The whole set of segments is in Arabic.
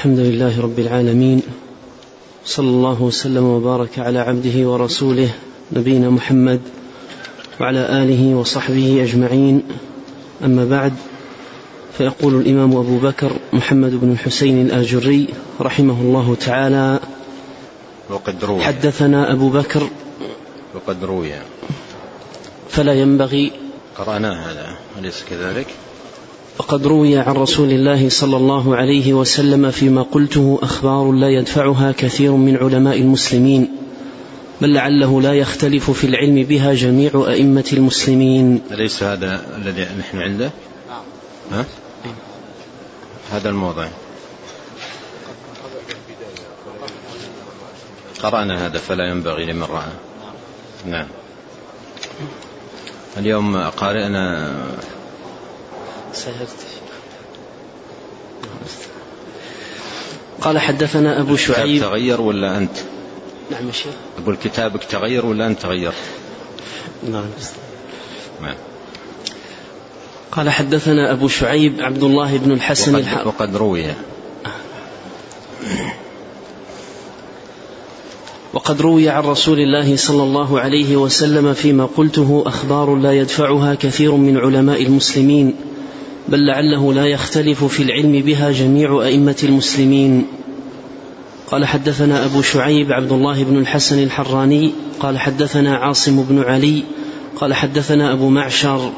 الحمد لله رب العالمين صلى الله وسلم وبارك على عبده ورسوله نبينا محمد وعلى آله وصحبه أجمعين. أما بعد فيقول الإمام أبو بكر محمد بن الحسين الآجري رحمه الله تعالى وقد روي. حدثنا أبو بكر وقد روي. فلا ينبغي قرأناه هذا أليس كذلك؟ وقد روي عن رسول الله صلى الله عليه وسلم فيما قلته أخبار لا يدفعها كثير من علماء المسلمين بل لعله لا يختلف في العلم بها جميع أئمة المسلمين أليس هذا الذي نحن عنده؟ ها؟ هذا الموضع قرأنا هذا فلا ينبغي لمن رأى نعم اليوم قارئنا قال حدثنا أبو شعيب. تغير ولا أنت؟ نعم يا شيخ. أقول كتابك تغير ولا أنت تغير؟ نعم. نعم. قال حدثنا أبو شعيب عبد الله بن الحسن وقد, الح... وقد روي. وقد روي عن رسول الله صلى الله عليه وسلم فيما قلته أخبار لا يدفعها كثير من علماء المسلمين. بل لعله لا يختلف في العلم بها جميع أئمة المسلمين. قال حدثنا أبو شعيب عبد الله بن الحسن الحراني قال حدثنا عاصم بن علي قال حدثنا أبو معشر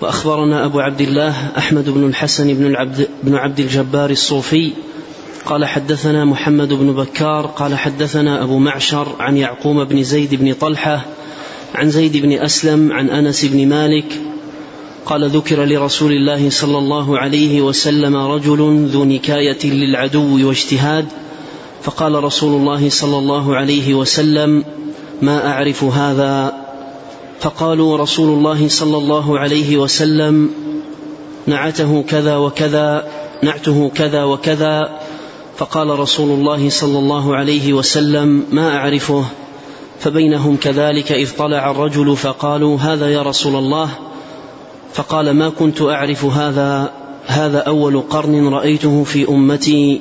وأخبرنا أبو عبد الله أحمد بن الحسن بن, العبد بن عبد الجبار الصوفي قال حدثنا محمد بن بكار قال حدثنا أبو معشر عن يعقوم بن زيد بن طلحة عن زيد بن أسلم عن أنس بن مالك قال ذكر لرسول الله صلى الله عليه وسلم رجل ذو نكاية للعدو واجتهاد فقال رسول الله صلى الله عليه وسلم ما أعرف هذا؟ فقالوا رسول الله صلى الله عليه وسلم نعته كذا وكذا نعته كذا وكذا. فقال رسول الله صلى الله عليه وسلم ما أعرفه؟ فبينهم كذلك إذ طلع الرجل فقالوا هذا يا رسول الله؟ فقال ما كنت أعرف هذا هذا أول قرن رأيته في أمتي.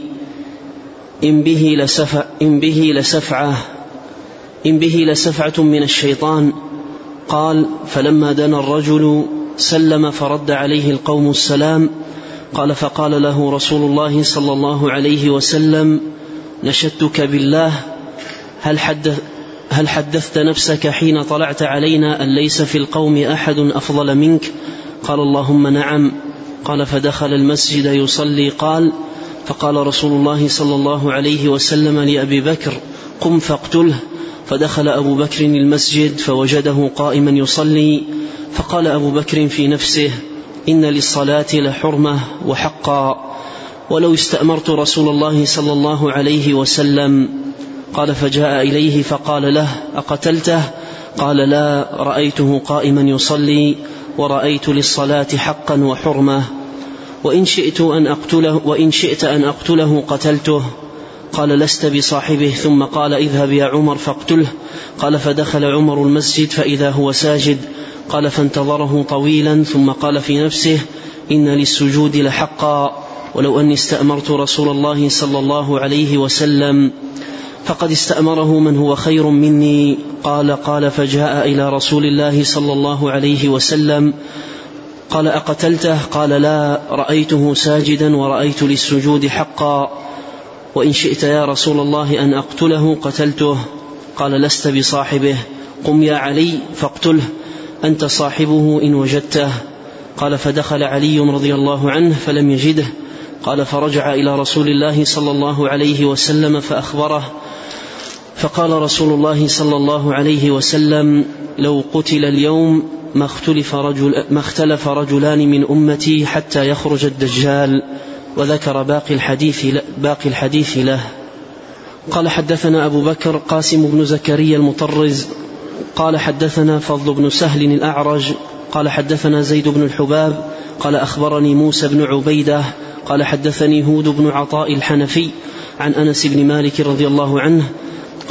إن به لسفع إن به لسفعة إن به لسفعة من الشيطان. قال فلما دنا الرجل سلم فرد عليه القوم السلام. قال فقال له رسول الله صلى الله عليه وسلم نشدتك بالله هل حدث هل حدثت نفسك حين طلعت علينا أن ليس في القوم أحد أفضل منك؟ قال اللهم نعم. قال فدخل المسجد يصلي. قال فقال رسول الله صلى الله عليه وسلم لأبي بكر قم فاقتله. فدخل أبو بكر المسجد فوجده قائما يصلي. فقال أبو بكر في نفسه إن للصلاة لحرمة وحقا. ولو استأمرت رسول الله صلى الله عليه وسلم. قال فجاء إليه فقال له أقتلته؟ قال لا. رأيته قائما يصلي. ورأيت للصلاة حقا وحرمة وإن شئت أن أقتله وإن شئت أن أقتله قتلته. قال لست بصاحبه. ثم قال اذهب يا عمر فاقتله. قال فدخل عمر المسجد فإذا هو ساجد. قال فانتظره طويلا. ثم قال في نفسه إن للسجود لحقا. ولو أني استأمرت رسول الله صلى الله عليه وسلم. فقد استأمره من هو خير مني. قال قال فجاء إلى رسول الله صلى الله عليه وسلم. قال أقتلته؟ قال لا رأيته ساجدا ورأيت للسجود حقا. وإن شئت يا رسول الله أن أقتله قتلته. قال لست بصاحبه. قم يا علي فاقتله. أنت صاحبه إن وجدته. قال فدخل علي رضي الله عنه فلم يجده. قال فرجع إلى رسول الله صلى الله عليه وسلم فأخبره. فقال رسول الله صلى الله عليه وسلم لو قتل اليوم ما اختلف رجل ما اختلف رجلان من أمتي حتى يخرج الدجال وذكر باقي الحديث باقي الحديث له. قال حدثنا أبو بكر قاسم بن زكريا المطرز قال حدثنا فضل بن سهل الأعرج قال حدثنا زيد بن الحباب قال أخبرني موسى بن عبيدة قال حدثني هود بن عطاء الحنفي عن أنس بن مالك رضي الله عنه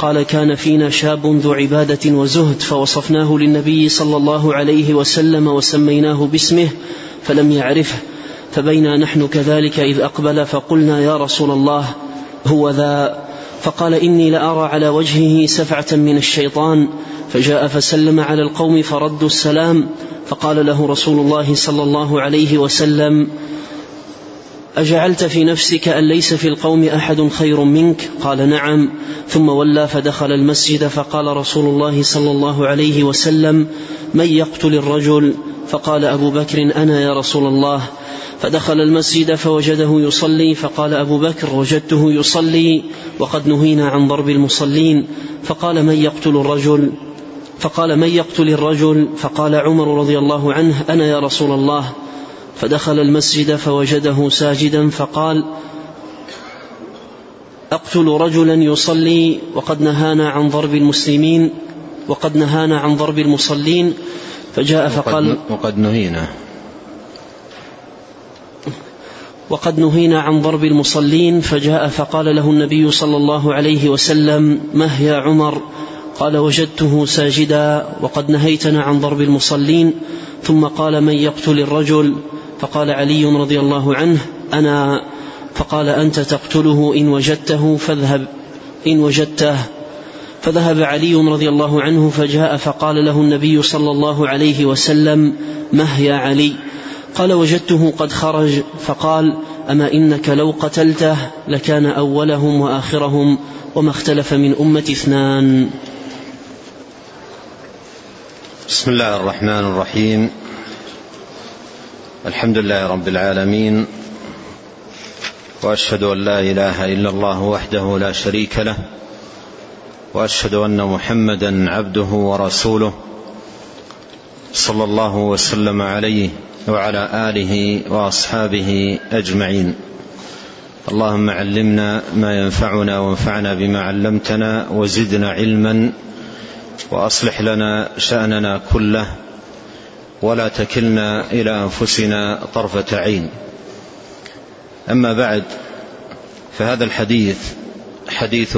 قال كان فينا شاب ذو عبادة وزهد فوصفناه للنبي صلى الله عليه وسلم وسميناه باسمه فلم يعرفه. فبينا نحن كذلك إذ أقبل فقلنا يا رسول الله هو ذا. فقال إني لأرى على وجهه سفعة من الشيطان. فجاء فسلم على القوم فردوا السلام فقال له رسول الله صلى الله عليه وسلم أجعلت في نفسك أن ليس في القوم أحد خير منك؟ قال نعم. ثم ولى فدخل المسجد فقال رسول الله صلى الله عليه وسلم من يقتل الرجل؟ فقال أبو بكر أنا يا رسول الله. فدخل المسجد فوجده يصلي فقال أبو بكر وجدته يصلي وقد نهينا عن ضرب المصلين. فقال من يقتل الرجل؟ فقال من يقتل الرجل؟ فقال عمر رضي الله عنه أنا يا رسول الله. فدخل المسجد فوجده ساجدا فقال أقتل رجلا يصلي وقد نهانا عن ضرب المسلمين وقد نهانا عن ضرب المصلين فجاء فقال وقد نهينا. وقد نهينا عن ضرب المصلين فجاء فقال له النبي صلى الله عليه وسلم مه يا عمر؟ قال وجدته ساجدا وقد نهيتنا عن ضرب المصلين. ثم قال من يقتل الرجل؟ فقال علي رضي الله عنه أنا فقال أنت تقتله إن وجدته فاذهب إن وجدته. فذهب علي رضي الله عنه فجاء فقال له النبي صلى الله عليه وسلم مه يا علي؟ قال وجدته قد خرج. فقال أما إنك لو قتلته لكان أولهم وآخرهم وما اختلف من أمة اثنان. بسم الله الرحمن الرحيم. الحمد لله رب العالمين وأشهد أن لا إله إلا الله وحده لا شريك له وأشهد أن محمدا عبده ورسوله صلى الله وسلم عليه وعلى آله وأصحابه أجمعين. اللهم علمنا ما ينفعنا وانفعنا بما علمتنا وزدنا علما وأصلح لنا شأننا كله ولا تكلنا إلى أنفسنا طرفة عين. أما بعد فهذا الحديث حديث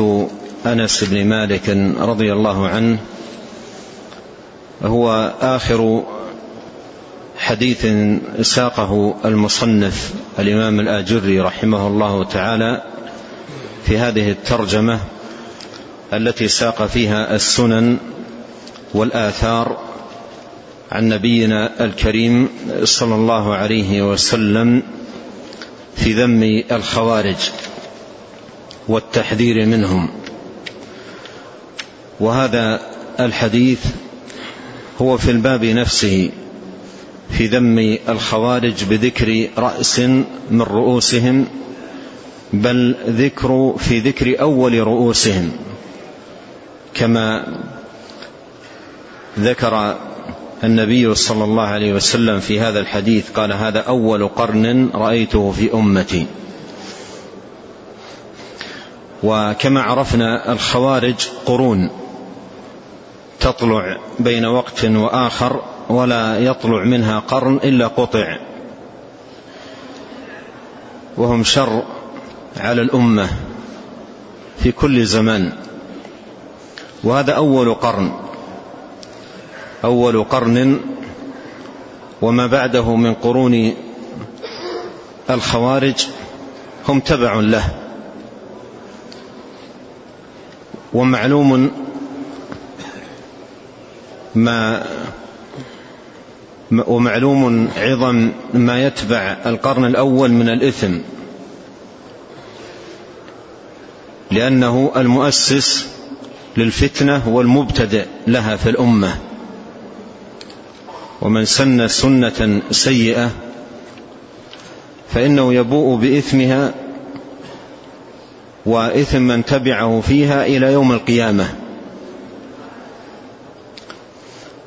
أنس بن مالك رضي الله عنه هو آخر حديث ساقه المصنف الإمام الآجري رحمه الله تعالى في هذه الترجمة التي ساق فيها السنن والآثار عن نبينا الكريم صلى الله عليه وسلم في ذم الخوارج والتحذير منهم. وهذا الحديث هو في الباب نفسه في ذم الخوارج بذكر رأس من رؤوسهم بل ذكر في ذكر أول رؤوسهم كما ذكر النبي صلى الله عليه وسلم في هذا الحديث قال هذا أول قرن رأيته في أمتي. وكما عرفنا الخوارج قرون تطلع بين وقت وآخر ولا يطلع منها قرن إلا قطع. وهم شر على الأمة في كل زمان. وهذا أول قرن. أول قرن وما بعده من قرون الخوارج هم تبع له ومعلوم ما ومعلوم عظم ما يتبع القرن الأول من الإثم لأنه المؤسس للفتنة والمبتدئ لها في الأمة. ومن سن سنة سيئة فإنه يبوء بإثمها وإثم من تبعه فيها إلى يوم القيامة.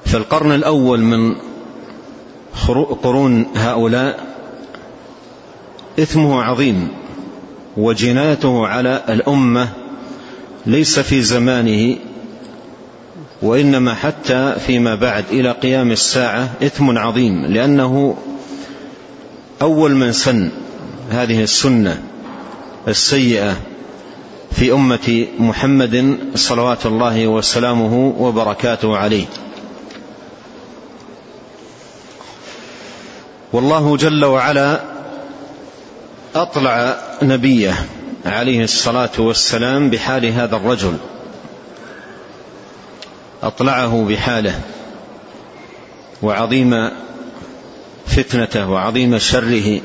فالقرن الأول من قرون هؤلاء إثمه عظيم وجنايته على الأمة ليس في زمانه وإنما حتى فيما بعد إلى قيام الساعة إثم عظيم لأنه أول من سن هذه السنة السيئة في أمة محمد صلوات الله وسلامه وبركاته عليه. والله جل وعلا أطلع نبيه عليه الصلاة والسلام بحال هذا الرجل. أطلعه بحاله وعظيم فتنته وعظيم شره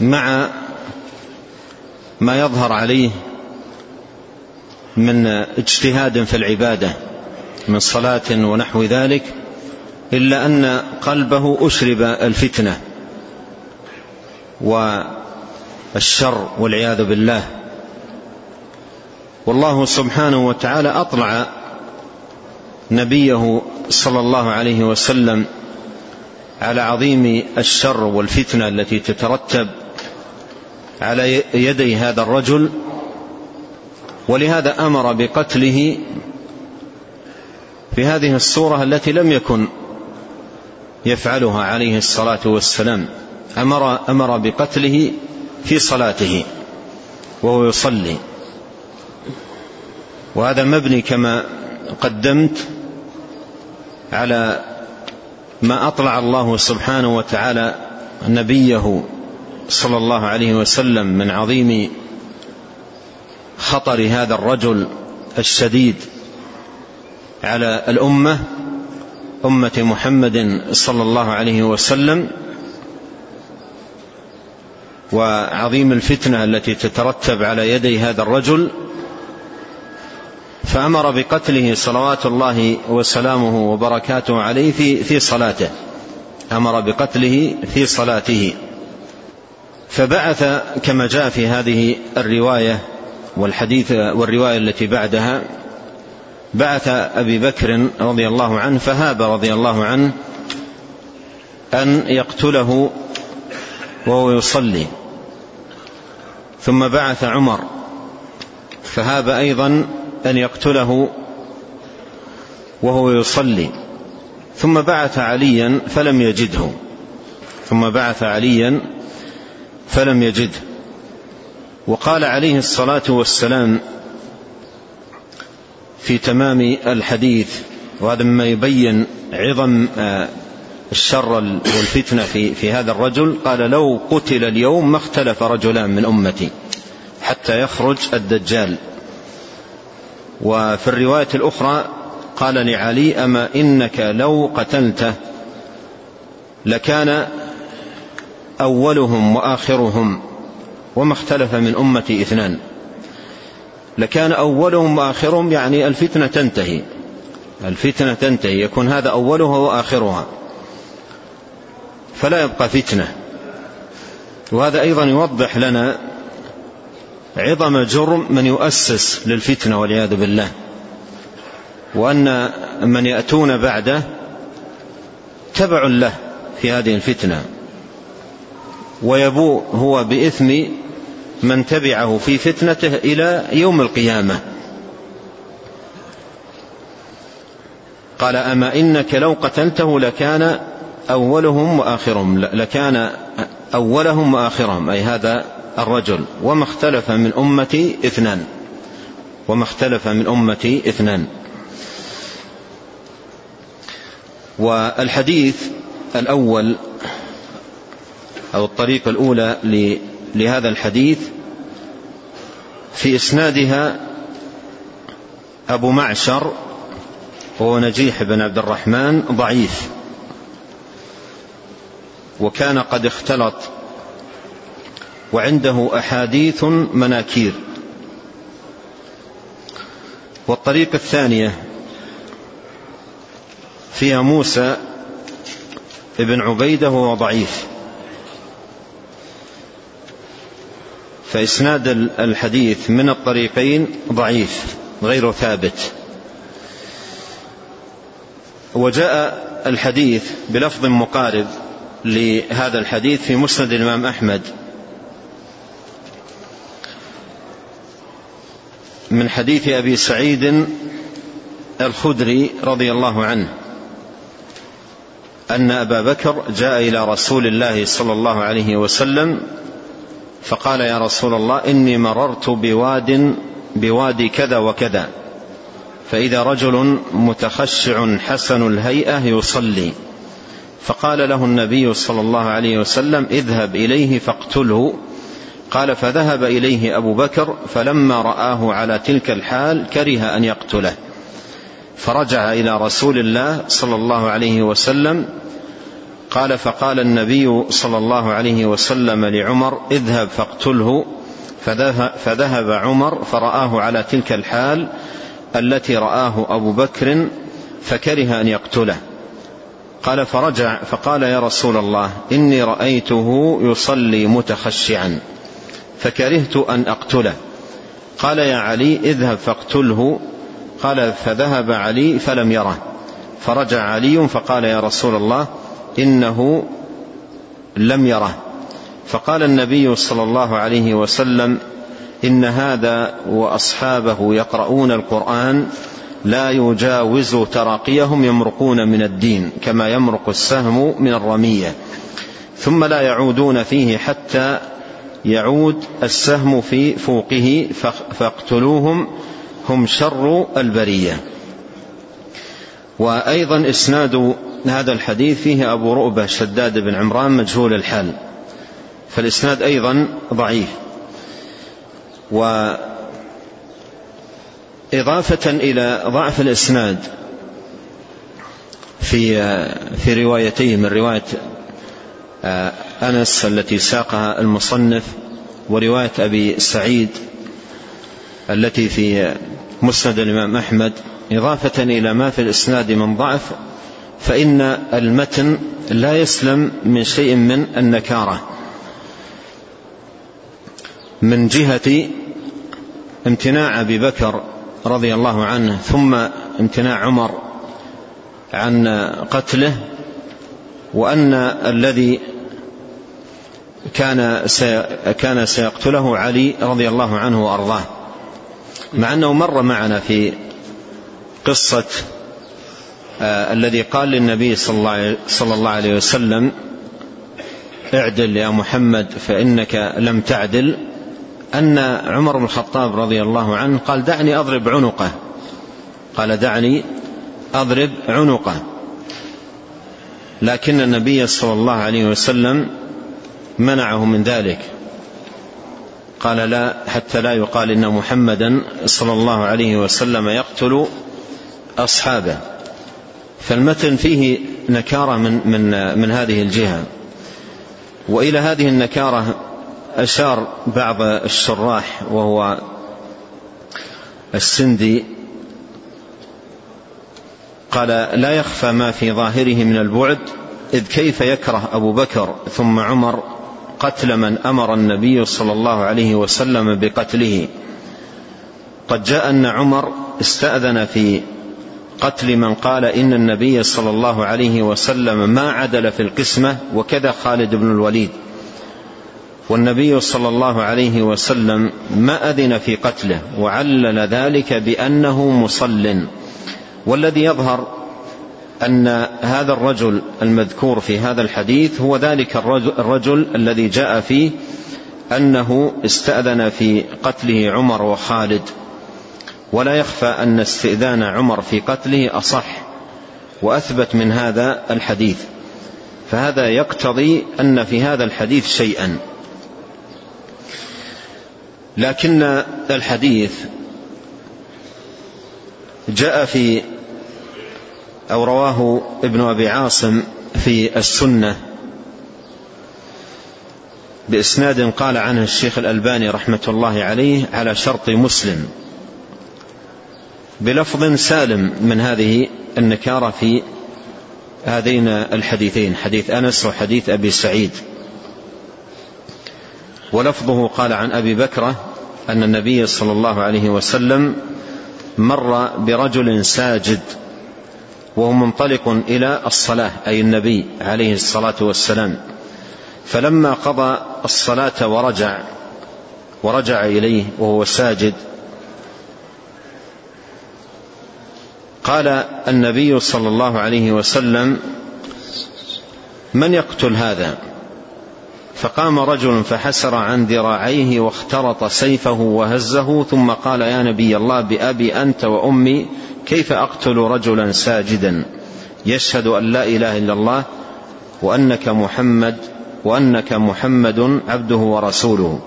مع ما يظهر عليه من اجتهاد في العبادة من صلاة ونحو ذلك إلا أن قلبه أشرب الفتنة والشر والعياذ بالله. والله سبحانه وتعالى أطلع نبيه صلى الله عليه وسلم على عظيم الشر والفتنة التي تترتب على يدي هذا الرجل ولهذا أمر بقتله في هذه الصورة التي لم يكن يفعلها عليه الصلاة والسلام. أمر أمر بقتله في صلاته وهو يصلي. وهذا مبني كما قدمت على ما أطلع الله سبحانه وتعالى نبيه صلى الله عليه وسلم من عظيم خطر هذا الرجل الشديد على الأمة أمة محمد صلى الله عليه وسلم وعظيم الفتنة التي تترتب على يدي هذا الرجل فأمر بقتله صلوات الله وسلامه وبركاته عليه في في صلاته. أمر بقتله في صلاته. فبعث كما جاء في هذه الرواية والحديث والرواية التي بعدها بعث أبي بكر رضي الله عنه فهاب رضي الله عنه أن يقتله وهو يصلي. ثم بعث عمر فهاب أيضا أن يقتله وهو يصلي. ثم بعث عليا فلم يجده. ثم بعث عليا فلم يجده. وقال عليه الصلاة والسلام في تمام الحديث وهذا مما يبين عظم آه، الشر والفتنة في في هذا الرجل. قال لو قتل اليوم ما اختلف رجلان من أمتي حتى يخرج الدجال. وفي الرواية الأخرى قال لعلي أما إنك لو قتلته لكان أولهم وآخرهم وما اختلف من امتي اثنان. لكان أولهم وآخرهم يعني الفتنة تنتهي. الفتنة تنتهي يكون هذا أولها وآخرها. فلا يبقى فتنة. وهذا أيضا يوضح لنا عظم جرم من يؤسس للفتنة والعياذ بالله. وأن من يأتون بعده تبع له في هذه الفتنة. ويبوء هو بإثم من تبعه في فتنته إلى يوم القيامة. قال أما إنك لو قتلته لكان أولهم وآخرهم لكان أولهم وآخرهم. أي هذا الرجل. وما اختلف من أمتي اثنان. وما اختلف من أمتي اثنان. والحديث الأول أو الطريقة الأولى لهذا الحديث في إسنادها أبو معشر وهو نجيح بن عبد الرحمن ضعيف. وكان قد اختلط وعنده أحاديث مناكير. والطريقة الثانية فيها موسى ابن عبيدة وهو ضعيف. فإسناد الحديث من الطريقين ضعيف غير ثابت. وجاء الحديث بلفظ مقارب لهذا الحديث في مسند الإمام أحمد. من حديث أبي سعيد الخدري رضي الله عنه أن أبا بكر جاء إلى رسول الله صلى الله عليه وسلم فقال يا رسول الله إني مررت بواد بوادي كذا وكذا فإذا رجل متخشع حسن الهيئة يصلي. فقال له النبي صلى الله عليه وسلم اذهب إليه فاقتله. قال فذهب إليه أبو بكر فلما رآه على تلك الحال كره أن يقتله. فرجع إلى رسول الله صلى الله عليه وسلم قال فقال النبي صلى الله عليه وسلم لعمر اذهب فاقتله. فذهب عمر فرآه على تلك الحال التي رآه أبو بكر فكره أن يقتله. قال فرجع فقال يا رسول الله إني رأيته يصلي متخشعا. فكرهت أن أقتله. قال يا علي اذهب فاقتله. قال فذهب علي فلم يره. فرجع علي فقال يا رسول الله إنه لم يره. فقال النبي صلى الله عليه وسلم إن هذا وأصحابه يقرؤون القرآن لا يجاوز تراقيهم يمرقون من الدين كما يمرق السهم من الرمية. ثم لا يعودون فيه حتى يعود السهم في فوقه فاقتلوهم هم شر البرية. وأيضا إسناد هذا الحديث فيه أبو رؤبة شداد بن عمران مجهول الحال. فالإسناد أيضا ضعيف. وإضافة إلى ضعف الإسناد في في روايتيه من رواية آه، أنس التي ساقها المصنف ورواية أبي سعيد التي في مسند الإمام أحمد إضافة إلى ما في الإسناد من ضعف فإن المتن لا يسلم من شيء من النكارة. من جهة امتناع أبي بكر رضي الله عنه ثم امتناع عمر عن قتله وأن الذي كان كان سيقتله علي رضي الله عنه وأرضاه. مع أنه مر معنا في قصة آه الذي قال للنبي صلى الله, صلى الله عليه وسلم اعدل يا محمد فإنك لم تعدل. أن عمر بن الخطاب رضي الله عنه قال دعني أضرب عنقه. قال دعني أضرب عنقه. لكن النبي صلى الله عليه وسلم منعه من ذلك. قال لا حتى لا يقال إن محمدا صلى الله عليه وسلم يقتل أصحابه. فالمتن فيه نكارة من, من, من هذه الجهة. وإلى هذه النكارة أشار بعض الشراح وهو السندي قال لا يخفى ما في ظاهره من البعد إذ كيف يكره أبو بكر ثم عمر قتل من أمر النبي صلى الله عليه وسلم بقتله؟ قد جاء أن عمر استأذن في قتل من قال إن النبي صلى الله عليه وسلم ما عدل في القسمة وكذا خالد بن الوليد. والنبي صلى الله عليه وسلم ما أذن في قتله وعلل ذلك بأنه مصل. والذي يظهر أن هذا الرجل المذكور في هذا الحديث هو ذلك الرجل, الذي جاء فيه أنه استأذن في قتله عمر وخالد. ولا يخفى أن استئذان عمر في قتله أصح وأثبت من هذا الحديث. فهذا يقتضي أن في هذا الحديث شيئا. لكن الحديث جاء في أو رواه ابن أبي عاصم في السنة. بإسناد قال عنه الشيخ الألباني رحمة الله عليه على شرط مسلم. بلفظ سالم من هذه النكارة في هذين الحديثين حديث أنس وحديث أبي سعيد. ولفظه قال عن أبي بكرة أن النبي صلى الله عليه وسلم مر برجل ساجد. وهو منطلق إلى الصلاة أي النبي عليه الصلاة والسلام. فلما قضى الصلاة ورجع ورجع إليه وهو ساجد قال النبي صلى الله عليه وسلم من يقتل هذا؟ فقام رجل فحسر عن ذراعيه واخترط سيفه وهزه ثم قال يا نبي الله بأبي أنت وأمي كيف أقتل رجلا ساجدا؟ يشهد أن لا إله إلا الله وأنك محمد وأنك محمد عبده ورسوله.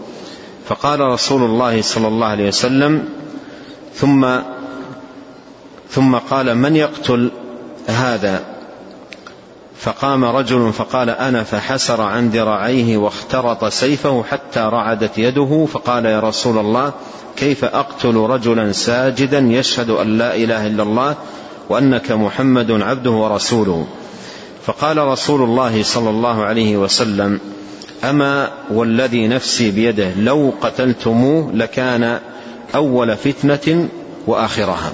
فقال رسول الله صلى الله عليه وسلم ثم ثم قال من يقتل هذا؟ فقام رجل فقال أنا فحسر عن ذراعيه واخترط سيفه حتى رعدت يده فقال يا رسول الله كيف أقتل رجلا ساجدا يشهد أن لا إله إلا الله وأنك محمد عبده ورسوله؟ فقال رسول الله صلى الله عليه وسلم أما والذي نفسي بيده لو قتلتموه لكان أول فتنة وآخرها.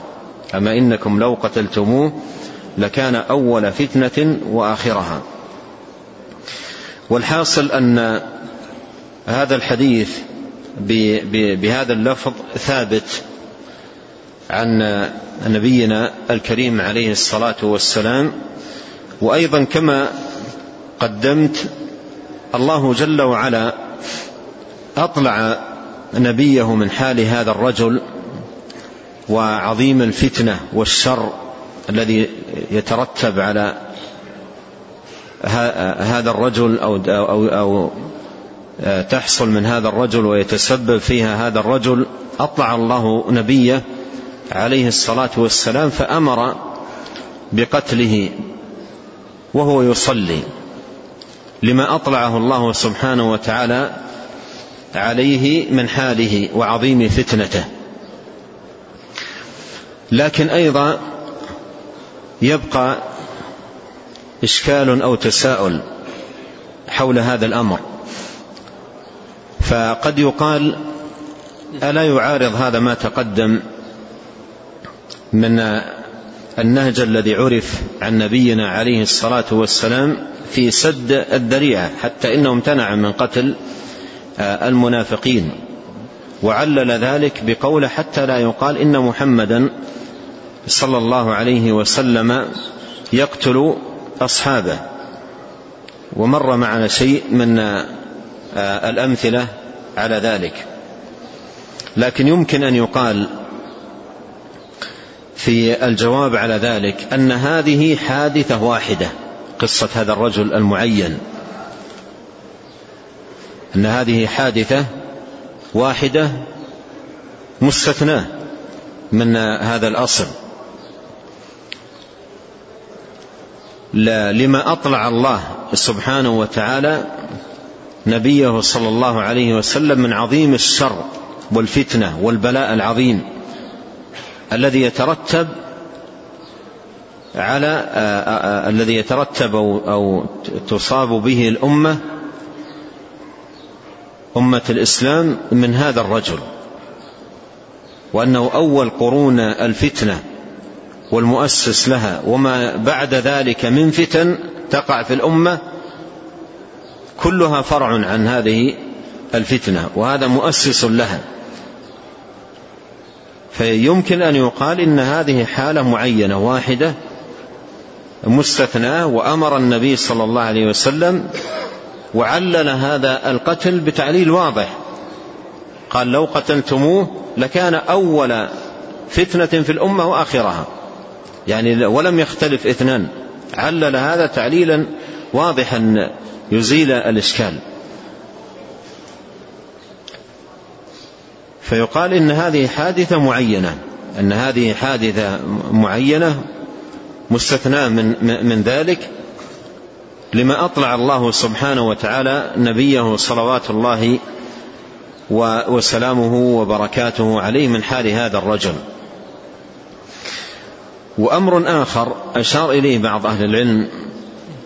أما إنكم لو قتلتموه لكان أول فتنة وآخرها. والحاصل أن هذا الحديث بهذا اللفظ ثابت عن نبينا الكريم عليه الصلاة والسلام وأيضا كما قدمت الله جل وعلا أطلع نبيه من حال هذا الرجل وعظيم الفتنة والشر الذي يترتب على هذا الرجل أو, أو, أو تحصل من هذا الرجل ويتسبب فيها هذا الرجل أطلع الله نبيه عليه الصلاة والسلام فأمر بقتله وهو يصلي لما أطلعه الله سبحانه وتعالى عليه من حاله وعظيم فتنته. لكن أيضا يبقى إشكال أو تساؤل حول هذا الأمر. فقد يقال ألا يعارض هذا ما تقدم من النهج الذي عرف عن نبينا عليه الصلاة والسلام في سد الذريعة حتى إنه امتنع من قتل المنافقين. وعلل ذلك بقوله حتى لا يقال إن محمدا صلى الله عليه وسلم يقتل أصحابه. ومر معنا شيء من الأمثلة على ذلك. لكن يمكن أن يقال في الجواب على ذلك أن هذه حادثة واحدة قصة هذا الرجل المعين. أن هذه حادثة واحدة مستثناة من هذا الأصل. لما أطلع الله سبحانه وتعالى نبيه صلى الله عليه وسلم من عظيم الشر والفتنة والبلاء العظيم الذي يترتب على الذي يترتب أو تصاب به الأمة أمة الإسلام من هذا الرجل وأنه أول قرون الفتنة. والمؤسس لها. وما بعد ذلك من فتن تقع في الأمة كلها فرع عن هذه الفتنة وهذا مؤسس لها. فيمكن أن يقال إن هذه حالة معينة واحدة مستثناة وأمر النبي صلى الله عليه وسلم وعلل هذا القتل بتعليل واضح. قال لو قتلتموه لكان أول فتنة في الأمة وآخرها. يعني ولم يختلف اثنان. علل هذا تعليلا واضحا يزيل الإشكال. فيقال إن هذه حادثة معينة. أن هذه حادثة معينة مستثناة من, من ذلك لما أطلع الله سبحانه وتعالى نبيه صلوات الله وسلامه وبركاته عليه من حال هذا الرجل. وأمر آخر أشار إليه بعض أهل العلم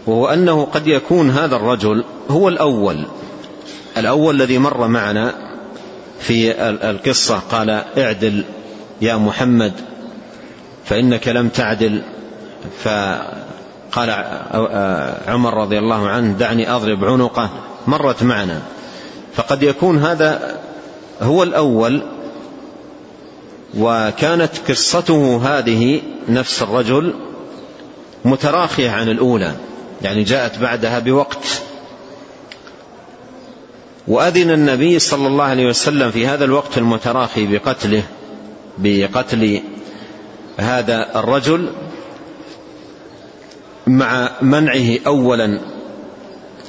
وهو أنه قد يكون هذا الرجل هو الأول الأول الذي مر معنا في القصة قال اعدل يا محمد فإنك لم تعدل. فقال عمر رضي الله عنه دعني أضرب عنقه. مرت معنا. فقد يكون هذا هو الأول وكانت قصته هذه نفس الرجل متراخية عن الأولى يعني جاءت بعدها بوقت. وأذن النبي صلى الله عليه وسلم في هذا الوقت المتراخي بقتله بقتل هذا الرجل مع منعه أولا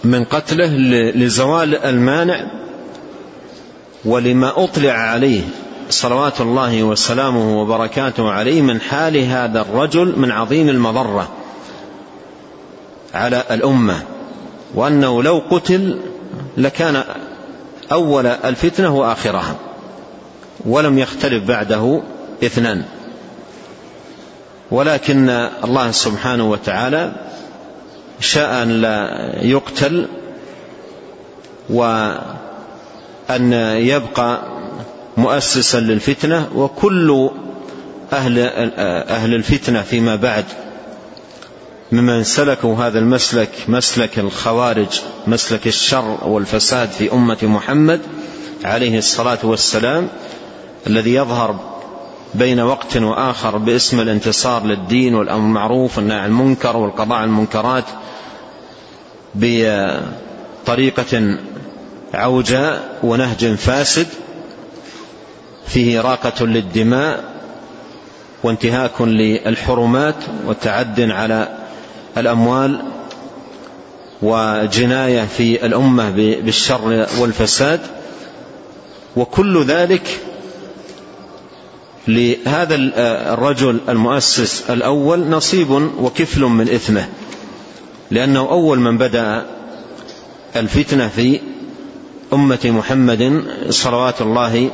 من قتله لزوال المانع ولما أطلع عليه. صلوات الله وسلامه وبركاته عليه من حال هذا الرجل من عظيم المضرة على الأمة وأنه لو قتل لكان أول الفتنة وآخرها ولم يختلف بعده اثنان. ولكن الله سبحانه وتعالى شاء أن لا يقتل وأن يبقى مؤسسا للفتنة وكل أهل, أهل الفتنة فيما بعد ممن سلكوا هذا المسلك مسلك الخوارج مسلك الشر والفساد في أمة محمد عليه الصلاة والسلام الذي يظهر بين وقت وآخر باسم الانتصار للدين والأمر المعروف والنهي عن المنكر والقضاء على المنكرات بطريقة عوجاء ونهج فاسد. فيه راقة للدماء وانتهاك للحرمات وتعد على الأموال وجناية في الأمة بالشر والفساد. وكل ذلك لهذا الرجل المؤسس الأول نصيب وكفل من إثمه لأنه أول من بدأ الفتنة في أمة محمد صلوات الله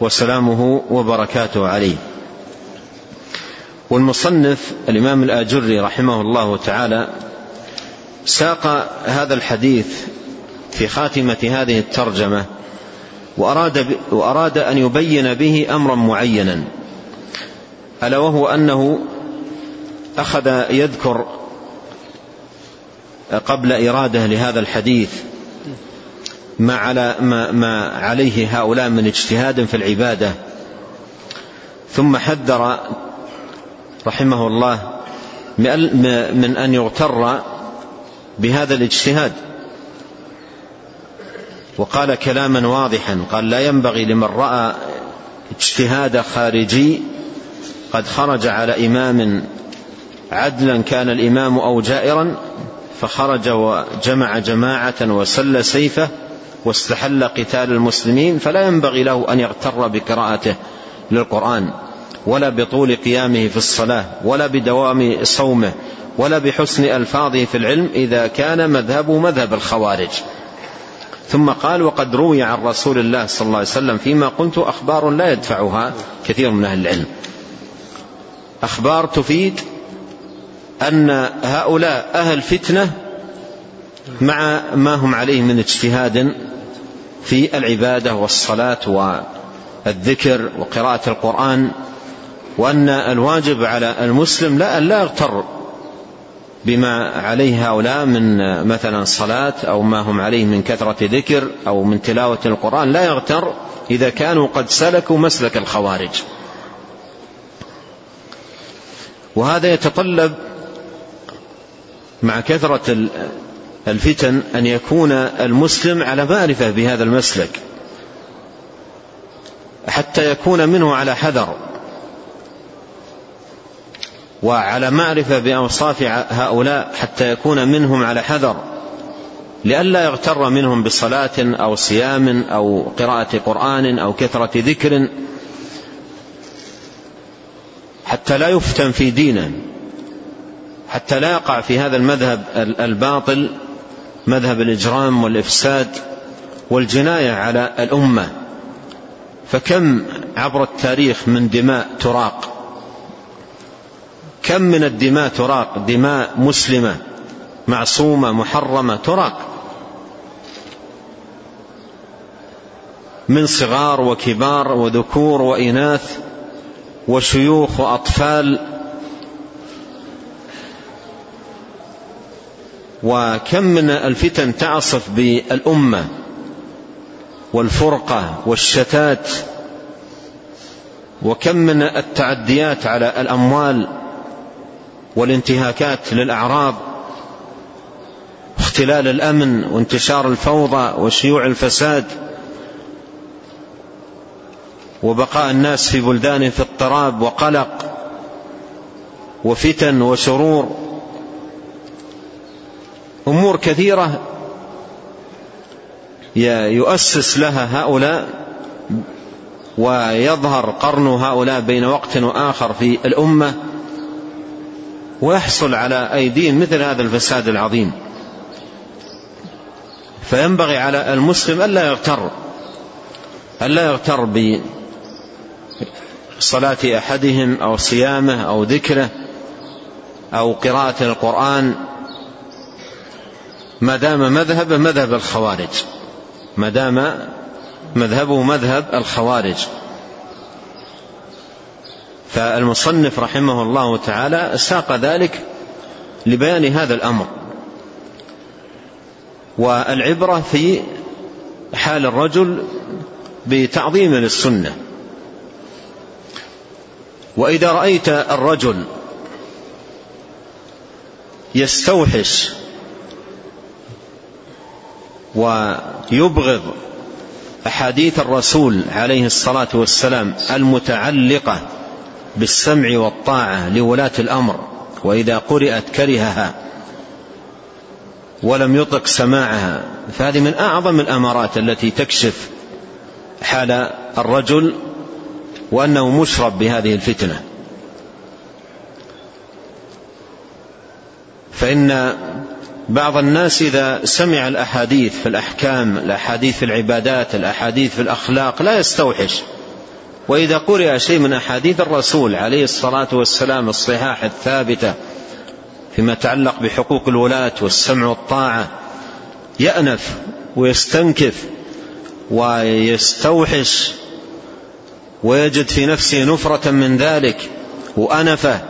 وسلامه وبركاته عليه. والمصنف الإمام الآجري رحمه الله تعالى ساق هذا الحديث في خاتمة هذه الترجمة وأراد, وأراد أن يبين به أمرا معينا ألا وهو أنه أخذ يذكر قبل إرادة لهذا الحديث ما, على ما, ما عليه هؤلاء من اجتهاد في العبادة. ثم حذر رحمه الله من أن يغتر بهذا الاجتهاد. وقال كلاما واضحا قال لا ينبغي لمن رأى اجتهاد خارجي قد خرج على إمام عدلا كان الإمام أو جائرا فخرج وجمع جماعة وسل سيفه واستحل قتال المسلمين فلا ينبغي له أن يغتر بقراءته للقرآن ولا بطول قيامه في الصلاة ولا بدوام صومه ولا بحسن ألفاظه في العلم إذا كان مذهبه مذهب الخوارج. ثم قال وقد روي عن رسول الله صلى الله عليه وسلم فيما قلت أخبار لا يدفعها كثير من أهل العلم. أخبار تفيد أن هؤلاء أهل فتنة مع ما هم عليه من اجتهاد في العبادة والصلاة والذكر وقراءة القرآن وأن الواجب على المسلم لا أن لا يغتر بما عليه هؤلاء من مثلا صلاة أو ما هم عليه من كثرة ذكر أو من تلاوة القرآن لا يغتر إذا كانوا قد سلكوا مسلك الخوارج. وهذا يتطلب مع كثرة الفتن أن يكون المسلم على معرفة بهذا المسلك حتى يكون منه على حذر وعلى معرفة بأوصاف هؤلاء حتى يكون منهم على حذر لئلا يغتر منهم بصلاة أو صيام أو قراءة قرآن أو كثرة ذكر حتى لا يفتن في دينه حتى لا يقع في هذا المذهب الباطل مذهب الإجرام والإفساد والجناية على الأمة. فكم عبر التاريخ من دماء تراق؟ كم من الدماء تراق؟ دماء مسلمة معصومة محرمة تراق. من صغار وكبار وذكور وإناث وشيوخ وأطفال وكم من الفتن تعصف بالأمة والفرقة والشتات وكم من التعديات على الأموال والانتهاكات للأعراض اختلال الأمن وانتشار الفوضى وشيوع الفساد وبقاء الناس في بلدان في اضطراب وقلق وفتن وشرور. أمور كثيرة يؤسس لها هؤلاء ويظهر قرن هؤلاء بين وقت وآخر في الأمة ويحصل على أيديهم مثل هذا الفساد العظيم. فينبغي على المسلم ألا يغتر ألا يغتر بصلاة أحدهم أو صيامه أو ذكره أو قراءة القرآن ما دام مذهبه مذهب الخوارج. ما دام مذهبه مذهب الخوارج. فالمصنف رحمه الله تعالى ساق ذلك لبيان هذا الأمر. والعبرة في حال الرجل بتعظيم للسنة. وإذا رأيت الرجل يستوحش ويبغض أحاديث الرسول عليه الصلاة والسلام المتعلقة بالسمع والطاعة لولاة الأمر وإذا قرأت كرهها ولم يطق سماعها فهذه من أعظم الأمارات التي تكشف حال الرجل وأنه مشرب بهذه الفتنة. فإن بعض الناس إذا سمع الأحاديث في الأحكام الأحاديث في العبادات الأحاديث في الأخلاق لا يستوحش. وإذا قرئ شيء من أحاديث الرسول عليه الصلاة والسلام الصحاح الثابتة فيما يتعلق بحقوق الولاة والسمع والطاعة يأنف ويستنكف ويستوحش ويجد في نفسه نفرة من ذلك وأنفه.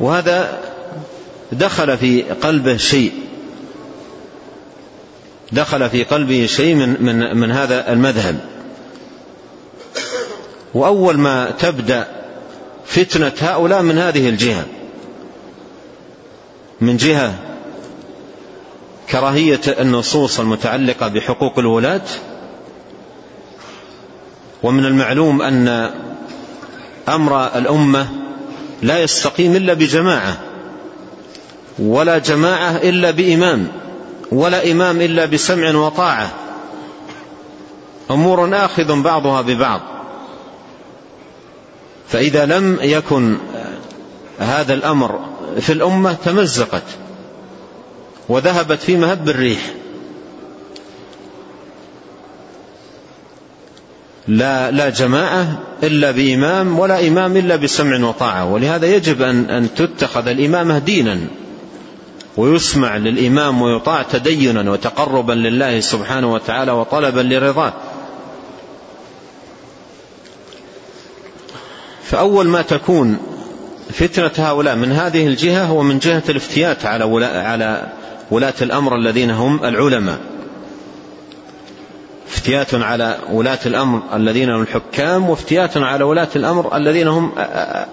وهذا دخل في قلبه شيء. دخل في قلبه شيء من, من, من هذا المذهب. وأول ما تبدأ فتنة هؤلاء من هذه الجهة. من جهة كراهية النصوص المتعلقة بحقوق الولاة. ومن المعلوم أن أمر الأمة لا يستقيم إلا بجماعة. ولا جماعة إلا بإمام ولا إمام إلا بسمع وطاعة. أمور آخذ بعضها ببعض. فإذا لم يكن هذا الأمر في الأمة تمزقت وذهبت في مهب الريح. لا, لا جماعة إلا بإمام ولا إمام إلا بسمع وطاعة. ولهذا يجب أن, أن تتخذ الإمامة دينا. ويسمع للإمام ويطاع تدينا وتقربا لله سبحانه وتعالى وطلبا لرضاه. فأول ما تكون فتنة هؤلاء من هذه الجهة هو من جهة الافتيات على على ولاة الأمر الذين هم العلماء. افتيات على ولاة الأمر الذين هم الحكام وافتيات على ولاة الأمر الذين هم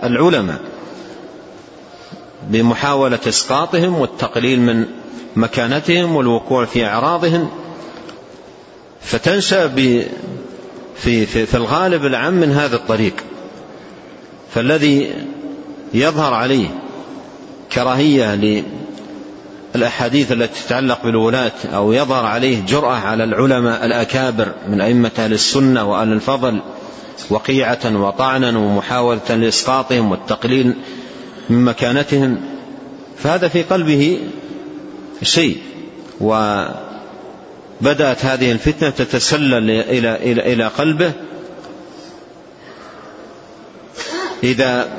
العلماء. بمحاولة إسقاطهم والتقليل من مكانتهم والوقوع في أعراضهم. فتنشأ في, في, في الغالب العام من هذا الطريق. فالذي يظهر عليه كراهية للأحاديث التي تتعلق بالولاة أو يظهر عليه جرأة على العلماء الأكابر من أئمة أهل السنة وأهل الفضل وقيعة وطعنا ومحاولة لإسقاطهم والتقليل من مكانتهم فهذا في قلبه شيء. وبدأت هذه الفتنة تتسلل إلى, إلى, إلى قلبه. إذا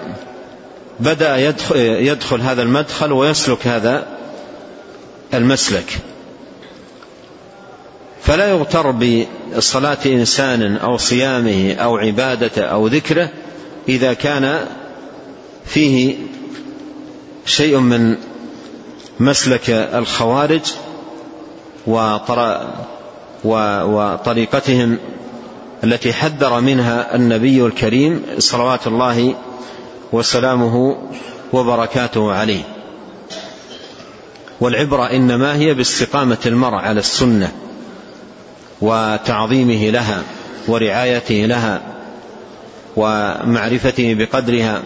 بدأ يدخل, يدخل هذا المدخل ويسلك هذا المسلك. فلا يغتر بصلاة إنسان أو صيامه أو عبادته أو ذكره إذا كان فيه شيء من مسلك الخوارج وطريقتهم التي حذر منها النبي الكريم صلوات الله وسلامه وبركاته عليه. والعبرة إنما هي باستقامة المرء على السنة وتعظيمه لها ورعايته لها ومعرفته بقدرها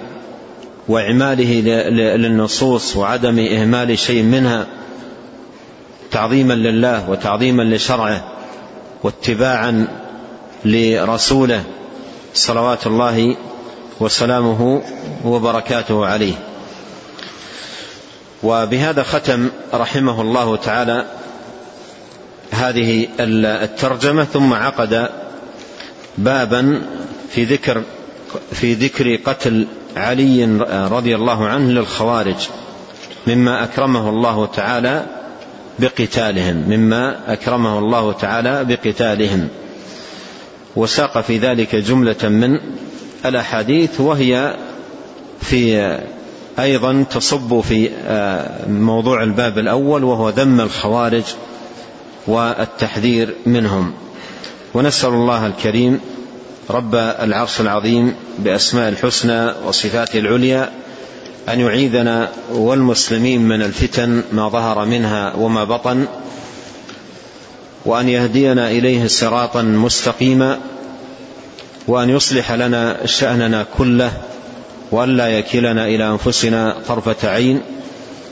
وإعماله للنصوص وعدم إهمال شيء منها تعظيما لله وتعظيما لشرعه واتباعا لرسوله صلوات الله وسلامه وبركاته عليه. وبهذا ختم رحمه الله تعالى هذه الترجمة ثم عقد بابا في ذكر في ذكر قتل علي رضي الله عنه للخوارج مما أكرمه الله تعالى بقتالهم مما أكرمه الله تعالى بقتالهم. وساق في ذلك جملة من الأحاديث وهي في أيضا تصب في موضوع الباب الأول وهو ذم الخوارج والتحذير منهم. ونسأل الله الكريم رب العرش العظيم بأسماء الحسنى وصفاته العليا أن يعيذنا والمسلمين من الفتن ما ظهر منها وما بطن وأن يهدينا إليه صراطا مستقيما وأن يصلح لنا شأننا كله وأن لا يكلنا إلى أنفسنا طرفة عين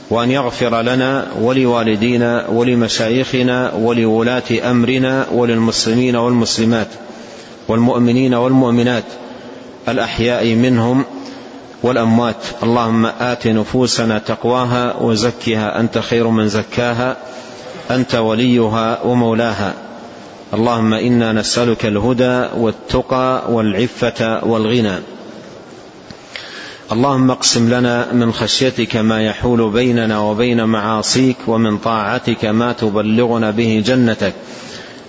وأن يغفر لنا ولوالدينا ولمشايخنا ولولاة أمرنا وللمسلمين والمسلمات. والمؤمنين والمؤمنات الأحياء منهم والأموات. اللهم آت نفوسنا تقواها وزكها. أنت خير من زكاها. أنت وليها ومولاها. اللهم إنا نسألك الهدى والتقى والعفة والغنى. اللهم اقسم لنا من خشيتك ما يحول بيننا وبين معاصيك ومن طاعتك ما تبلغنا به جنتك.